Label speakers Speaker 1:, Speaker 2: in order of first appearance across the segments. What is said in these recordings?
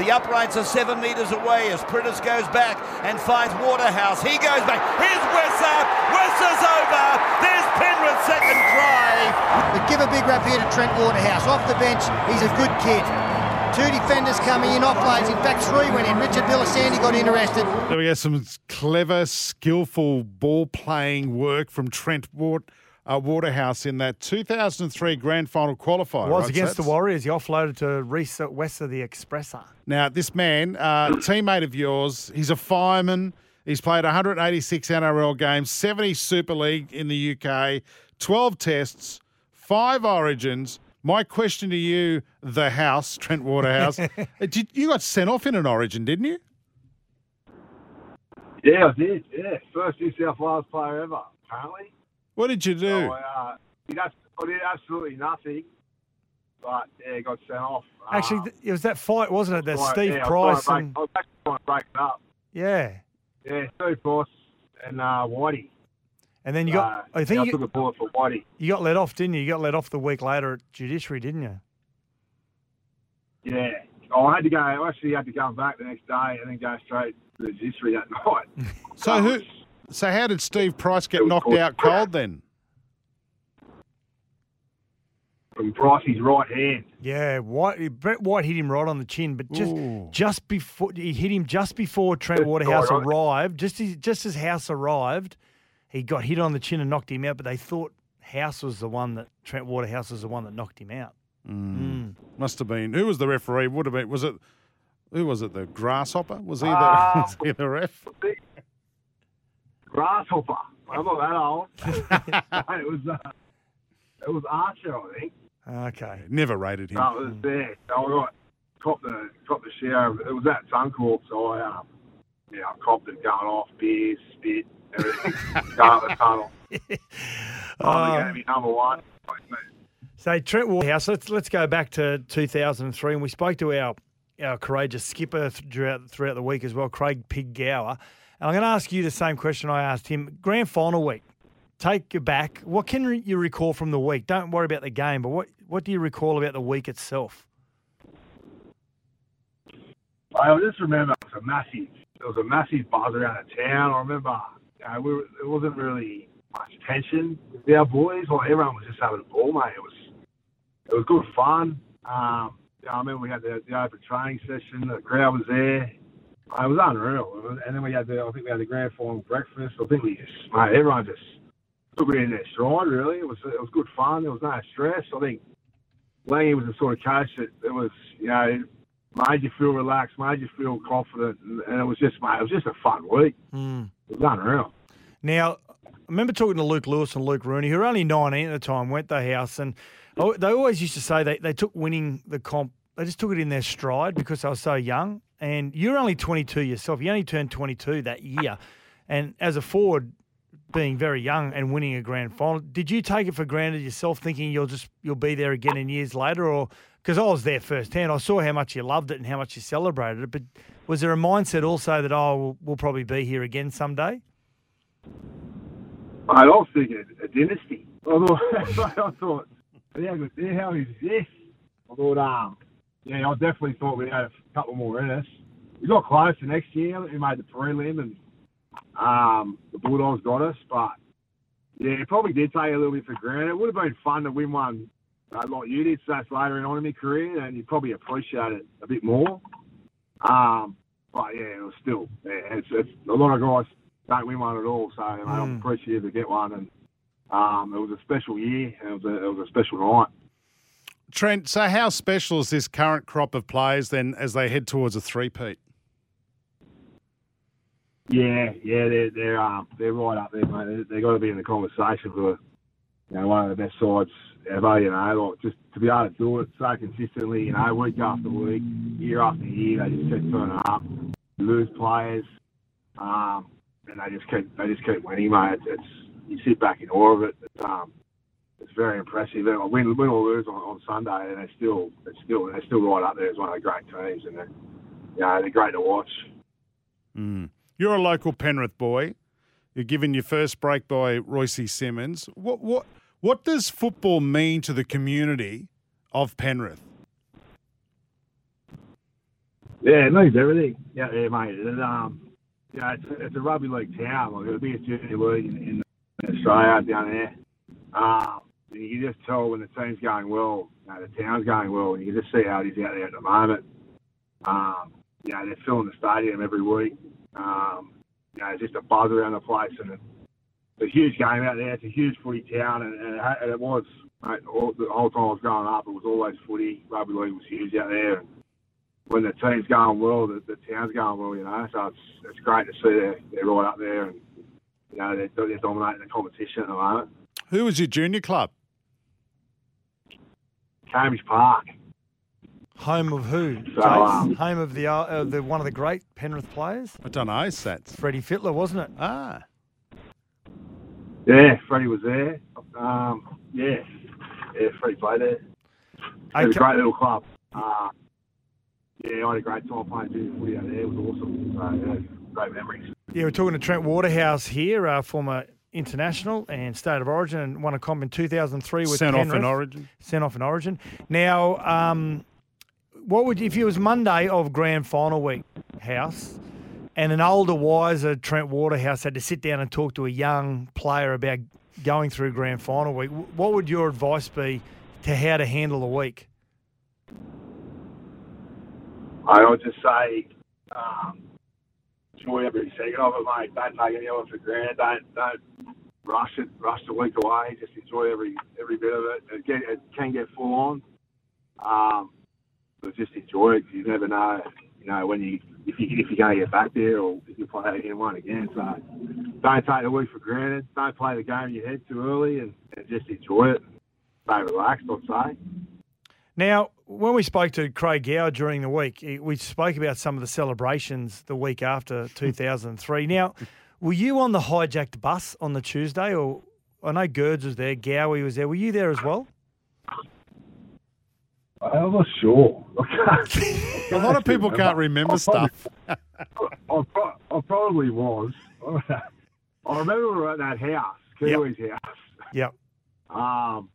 Speaker 1: The uprights are seven metres away as Priddis goes back and finds Waterhouse. He goes back. Here's Wesser. Wesser's over. There's Penrith's second try.
Speaker 2: But give a big rap here to Trent Waterhouse. Off the bench, he's a good kid. Two defenders coming in offloads. In fact, three went in. Richard Villasanti got interested.
Speaker 3: There we go. Some clever, skillful ball playing work from Trent Ward, uh, Waterhouse in that 2003 grand final qualifier.
Speaker 4: was
Speaker 3: right,
Speaker 4: against the Warriors. He offloaded to Rhys Wesser, the Expresser.
Speaker 3: Now, this man, uh, teammate of yours, he's a fireman. He's played 186 NRL games, 70 Super League in the UK, 12 tests, five origins. My question to you, the house, Trent Waterhouse, uh, did, you got sent off in an origin, didn't you?
Speaker 5: Yeah, I did. Yeah, first New South Wales player ever, apparently.
Speaker 3: What did you do?
Speaker 5: So, uh, did I did absolutely nothing, but yeah, got sent off.
Speaker 4: Actually,
Speaker 5: Um,
Speaker 4: it was that fight, wasn't it? That
Speaker 5: trying-
Speaker 4: Steve
Speaker 5: yeah, I was
Speaker 4: Price
Speaker 5: trying
Speaker 4: and
Speaker 5: break- I was actually trying to break it up.
Speaker 4: yeah,
Speaker 5: Yeah, Steve Price and uh, Whitey.
Speaker 4: and then you got.
Speaker 5: Uh,
Speaker 4: I think
Speaker 5: yeah, I
Speaker 4: you,
Speaker 5: took a bullet for Whitey.
Speaker 4: you got let off, didn't you? You got let off the week later at Judiciary, didn't you?
Speaker 5: Yeah. Oh, I had to go. I actually had to come back the next day and then go straight to the judiciary that night.
Speaker 3: So who? So how did Steve Price get knocked out cold then?
Speaker 5: From Pricey's right hand.
Speaker 4: Yeah, White, Brett White hit him right on the chin, but just
Speaker 3: Ooh.
Speaker 4: just before he hit him just before Trent Waterhouse
Speaker 5: right on
Speaker 4: arrived, just as, just as House arrived, he got hit on the chin and knocked him out. But they thought House was the one that Trent Waterhouse was the one that knocked him out. Mm.
Speaker 3: Must have been. Who was the referee? Would have been. Was it? Who was it? The grasshopper? Was he the,
Speaker 5: Ah.
Speaker 3: was he the ref?
Speaker 5: Grasshopper. I'm not that old. it was uh, it was Archer, I think.
Speaker 4: Okay.
Speaker 3: Never rated him.
Speaker 5: No, it was there. So I got copped the copped the share. It was at Suncorp, so I um, yeah, I copped it going off, beers, spit, everything, going up the tunnel. Oh, gave me number one.
Speaker 4: So Trent Waterhouse, let's let's go back to 2003, and we spoke to our our courageous skipper th- throughout throughout the week as well, Craig Pig Gower. And I'm going to ask you the same question I asked him. Grand final week, take you back. What can you recall from the week? Don't worry about the game, but what what do you recall about the week itself?
Speaker 5: I just remember it was a massive, there was a massive buzz around the town. I remember, know, we were, there wasn't really much tension with our boys. Like everyone was just having a ball, mate. It was, it was good fun. Um, I remember we had the, the open training session. The crowd was there. It was unreal. And then we had the, I think we had the grand final breakfast. I think we just, mate, everyone just took it in their stride. Really, it was, it was good fun. There was no stress. I think Langy was the sort of coach that it was, you know, made you feel relaxed, made you feel confident, and, and it was just, mate, it was just a fun week.
Speaker 4: Mm.
Speaker 5: It was unreal.
Speaker 4: Now, I remember talking to Luke Lewis and Luke Rooney, who were only 19 at the time, went to the house, and oh, they always used to say they, they took winning the comp, they just took it in their stride because they were so young. And you're only 22 yourself. You only turned 22 that year. And as a forward, being very young and winning a grand final, did you take it for granted yourself, thinking you'll just you'll be there again in years later, or because I was there firsthand, I saw how much you loved it and how much you celebrated it. But was there a mindset also that oh, we'll, we'll probably be here again someday?
Speaker 5: I was thinking a dynasty. I thought, I thought hell is this? I thought, um, yeah, I definitely thought we had a couple more in us. We got close the next year. We made the prelim, and um, the Bulldogs got us. But yeah, it probably did take a little bit for granted. It would have been fun to win one uh, like you did, so that's later on in my career, and you probably appreciate it a bit more. Um, but yeah, it was still, yeah, it's, it's a lot of guys don't win one at all. So you know, I'm
Speaker 4: Mm.
Speaker 5: appreciative to get one, and um, it was a special year. And it was a, it was a special night.
Speaker 3: Trent, so how special is this current crop of players then as they head towards a three-peat?
Speaker 5: Yeah, yeah, they're they're um, they're right up there, mate. They, they got to be in the conversation for you know one of the best sides ever. You know, like just to be able to do it so consistently, you know, week after week, year after year, they just keep turning up, lose players, um, and they just keep they just keep winning, mate. It's, it's you sit back in awe of it. It's, um, it's very impressive. They win, win or lose on, on Sunday, and they're still they're still they're still right up there as one of the great teams, and they're you know, they're great to watch.
Speaker 3: You're a local Penrith boy. You're given your first break by Royce Simmons. What what what does football mean to the community of Penrith?
Speaker 5: Yeah, it means everything. Yeah, yeah, mate. And, um, yeah, it's, it's a rugby league town, like the biggest junior league in, in Australia down there. Um, and you can just tell when the team's going well, you know, the town's going well, and you can just see how it is out there at the moment. Um, you know, they're filling the stadium every week. Um, you know, it's just a buzz around the place, and it's a huge game out there. It's a huge footy town, and, and, it, and it was mate, all, the whole time I was growing up. It was always footy. Rugby league was huge out there. And, when the team's going well, the, the town's going well, you know. So it's it's great to see they're, they're right up there and you know they're, they're dominating the competition at the moment.
Speaker 3: Who was your junior club?
Speaker 5: Cambridge Park.
Speaker 4: Home of who?
Speaker 5: So, um,
Speaker 4: Home of the, uh, uh, the one of the great Penrith players,
Speaker 3: I don't know. Sats.
Speaker 4: Freddie Fittler, wasn't it?
Speaker 3: Ah,
Speaker 5: Yeah, Freddie was there. Um, yeah, yeah, Freddie played there. It was a great little club. Uh, yeah, I had a great time playing junior footy out there. It was awesome. So, yeah, great memories.
Speaker 4: Yeah, we're talking to Trent Waterhouse here, uh, former international and state of origin, and won a comp in 2003 with
Speaker 3: sent off in Origin.
Speaker 4: Sent off in Origin. Now, um, what would if it was Monday of Grand Final week, House, and an older, wiser Trent Waterhouse had to sit down and talk to a young player about going through Grand Final week? What would your advice be to how to handle the week?
Speaker 5: I would just say, um, enjoy every second of it, mate. Don't take any of it for granted. Don't don't rush it, rush the week away. Just enjoy every every bit of it. It, get, it can get full on, um, but just enjoy it. You never know, you know, when you if you if you're to get back there or if you play again one again. So don't take the week for granted. Don't play the game in your head too early, and, and just enjoy it. Stay relaxed, I'd say.
Speaker 4: Now, when we spoke to Craig Gower during the week, we spoke about some of the celebrations the week after 2003. Now, were you on the hijacked bus on the Tuesday, or I know Gerds was there, Gowie was there. Were you there as well?
Speaker 5: I'm not sure.
Speaker 3: A lot of people can't remember stuff.
Speaker 5: I, pro- I probably was. I remember we were at that house, Kiwi's house.
Speaker 4: Yep.
Speaker 5: Um,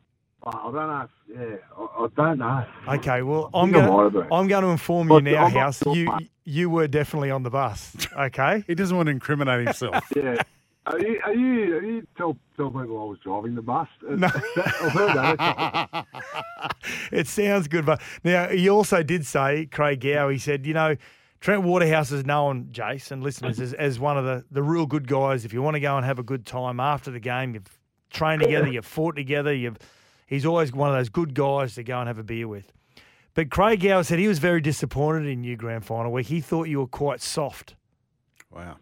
Speaker 5: but I don't know. If, yeah, I, I don't know.
Speaker 4: Okay. Well, I'm
Speaker 5: think I might
Speaker 4: going. to. I'm going to inform you
Speaker 5: But
Speaker 4: now,
Speaker 5: I'm
Speaker 4: House.
Speaker 5: sure,
Speaker 4: You
Speaker 5: mate.
Speaker 4: you were definitely on the bus. Okay.
Speaker 3: He doesn't want to incriminate himself.
Speaker 5: Yeah. Are you, are you, are you tell, tell people I was driving the bus?
Speaker 4: No.
Speaker 5: I've heard that.
Speaker 4: it sounds good, but now he also did say Craig Gow. He said, you know, Trent Waterhouse is known, Jace and listeners, as, as one of the, the real good guys. If you want to go and have a good time after the game, you've trained together, you've fought together. You've he's always one of those good guys to go and have a beer with. But Craig Gow said he was very disappointed in you grand final week. He thought you were quite soft.
Speaker 3: Wow.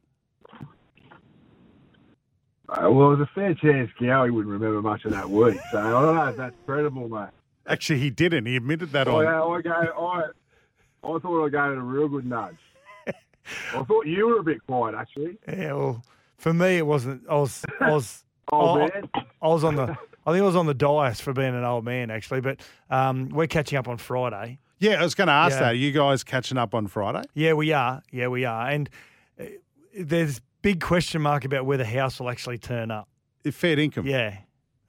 Speaker 5: Uh, well, there's a fair chance Gowie wouldn't remember much of that week. So I don't know if that's credible, mate.
Speaker 3: Actually, he didn't. He admitted that
Speaker 5: Oh,
Speaker 3: on.
Speaker 5: yeah, I, go, I, I thought I gave it a real good nudge. I thought you were a bit quiet, actually.
Speaker 4: Yeah, well, for me it wasn't. I was I was
Speaker 5: Old
Speaker 4: I-
Speaker 5: man.
Speaker 4: I was on the. I think I was on the dais for being an old man, actually. But um, we're catching up on Friday.
Speaker 3: Yeah, I was going to ask
Speaker 4: Yeah.
Speaker 3: that. Are you guys catching up on Friday?
Speaker 4: Yeah, we are. Yeah, we are. And uh, there's big question mark about whether House will actually turn up.
Speaker 3: It fair income.
Speaker 4: Yeah,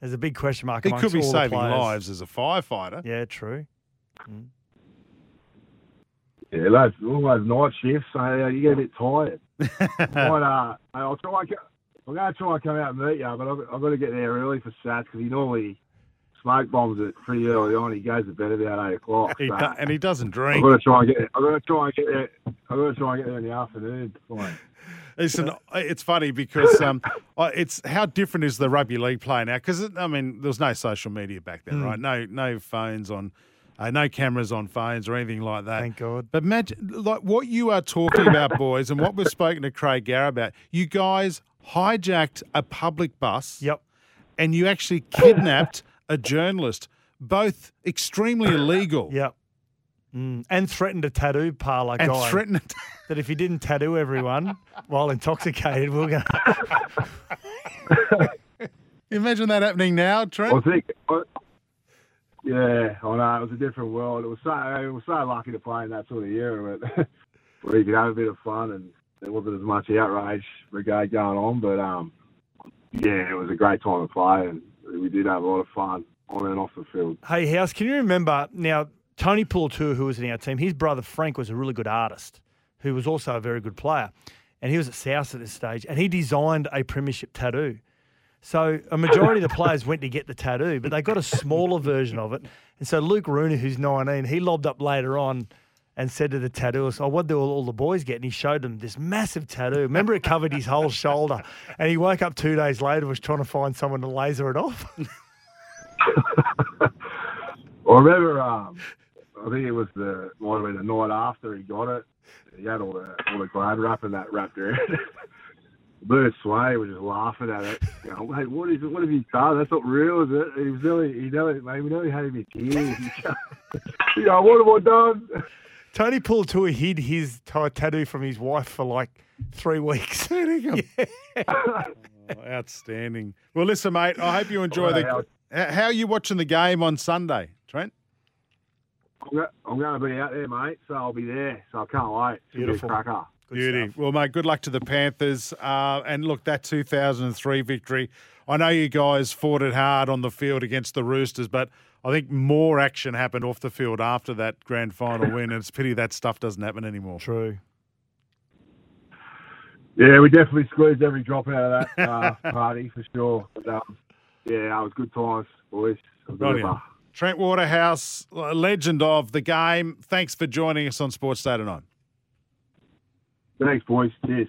Speaker 4: there's a big question mark.
Speaker 3: He could be
Speaker 4: all
Speaker 3: saving lives as a firefighter.
Speaker 4: Yeah, true.
Speaker 5: Yeah, those, all those night shifts, so uh, you get a bit tired. Might, uh, I'll try. And co- I'm going to try and come out and meet you, but I've, I've got to get there early for Sats because he normally smoke bombs it pretty early on. He goes to bed about eight o'clock.
Speaker 3: He
Speaker 5: so
Speaker 3: do- and he doesn't drink.
Speaker 5: I've
Speaker 3: drink.
Speaker 5: got to try and get. I've got to try and get there. I've got to try and get there in the afternoon. Fine.
Speaker 3: Listen, it's funny because um, it's how different is the rugby league play now? Because I mean, there was no social media back then,
Speaker 4: Hmm.
Speaker 3: right? No, no phones on, uh, no cameras on phones or anything like that.
Speaker 4: Thank God.
Speaker 3: But imagine, like what you are talking about, boys, and what we've spoken to Craig Garr about. You guys hijacked a public bus.
Speaker 4: Yep.
Speaker 3: And you actually kidnapped a journalist. Both extremely illegal.
Speaker 4: Yep. Mm. And threatened a tattoo parlor
Speaker 3: and
Speaker 4: guy
Speaker 3: threatened.
Speaker 4: that if he didn't tattoo everyone while intoxicated, we we're going to.
Speaker 3: Imagine that happening now, Trent.
Speaker 5: I
Speaker 3: Trent.
Speaker 5: think. I- Yeah, I know it was a different world. It was so it was so lucky to play in that sort of era, but where you could have a bit of fun and there wasn't as much outrage brigade going on. But um, yeah, it was a great time to play, and we did have a lot of fun on and off the field.
Speaker 4: Hey, House, can you remember now? Tony Puletua, who was in our team, his brother Frank was a really good artist, who was also a very good player, and he was at South at this stage, and he designed a premiership tattoo. So a majority of the players went to get the tattoo, but they got a smaller version of it. And so Luke Rooney, who's 19, he lobbed up later on and said to the tattooist, "Oh, what do all, all the boys get?" And he showed them this massive tattoo. Remember, it covered his whole shoulder. And he woke up two days later, was trying to find someone to laser it off.
Speaker 5: I remember, um, I think it was the might have been the night after he got it. He had all the all the glad wrapping that wrapped around it. Bert Sway was just laughing at it. Going, Mate, what is it? What have you done? That's not real, is it? He was nearly, he nearly, mate, we nearly had him in tears. you know, what have I done?
Speaker 4: Tony Puletua hid his t- tattoo from his wife for like three weeks.
Speaker 3: Oh, outstanding. Well, listen, mate. I hope you enjoy
Speaker 5: All right,
Speaker 3: the.
Speaker 5: Alex.
Speaker 3: How are you watching the game on Sunday, Trent?
Speaker 5: I'm go- I'm going to be out there, mate, so I'll be there. So I can't wait. It's gonna be a
Speaker 4: Beautiful.
Speaker 5: cracker.
Speaker 4: Good
Speaker 3: Beauty.
Speaker 4: stuff.
Speaker 3: Well, mate, good luck to the Panthers. Uh, and look, that 2003 victory. I know you guys fought it hard on the field against the Roosters, but I think more action happened off the field after that grand final win. And it's a pity that stuff doesn't happen anymore.
Speaker 4: True.
Speaker 5: Yeah, we definitely squeezed every drop out of that uh, party for sure. But, um, yeah, it was good times, boys. It
Speaker 3: Right
Speaker 5: bit of
Speaker 3: in.
Speaker 5: a-
Speaker 3: Trent Waterhouse, legend of the game. Thanks for joining us on Sports Day tonight.
Speaker 5: Thanks, boys. Cheers.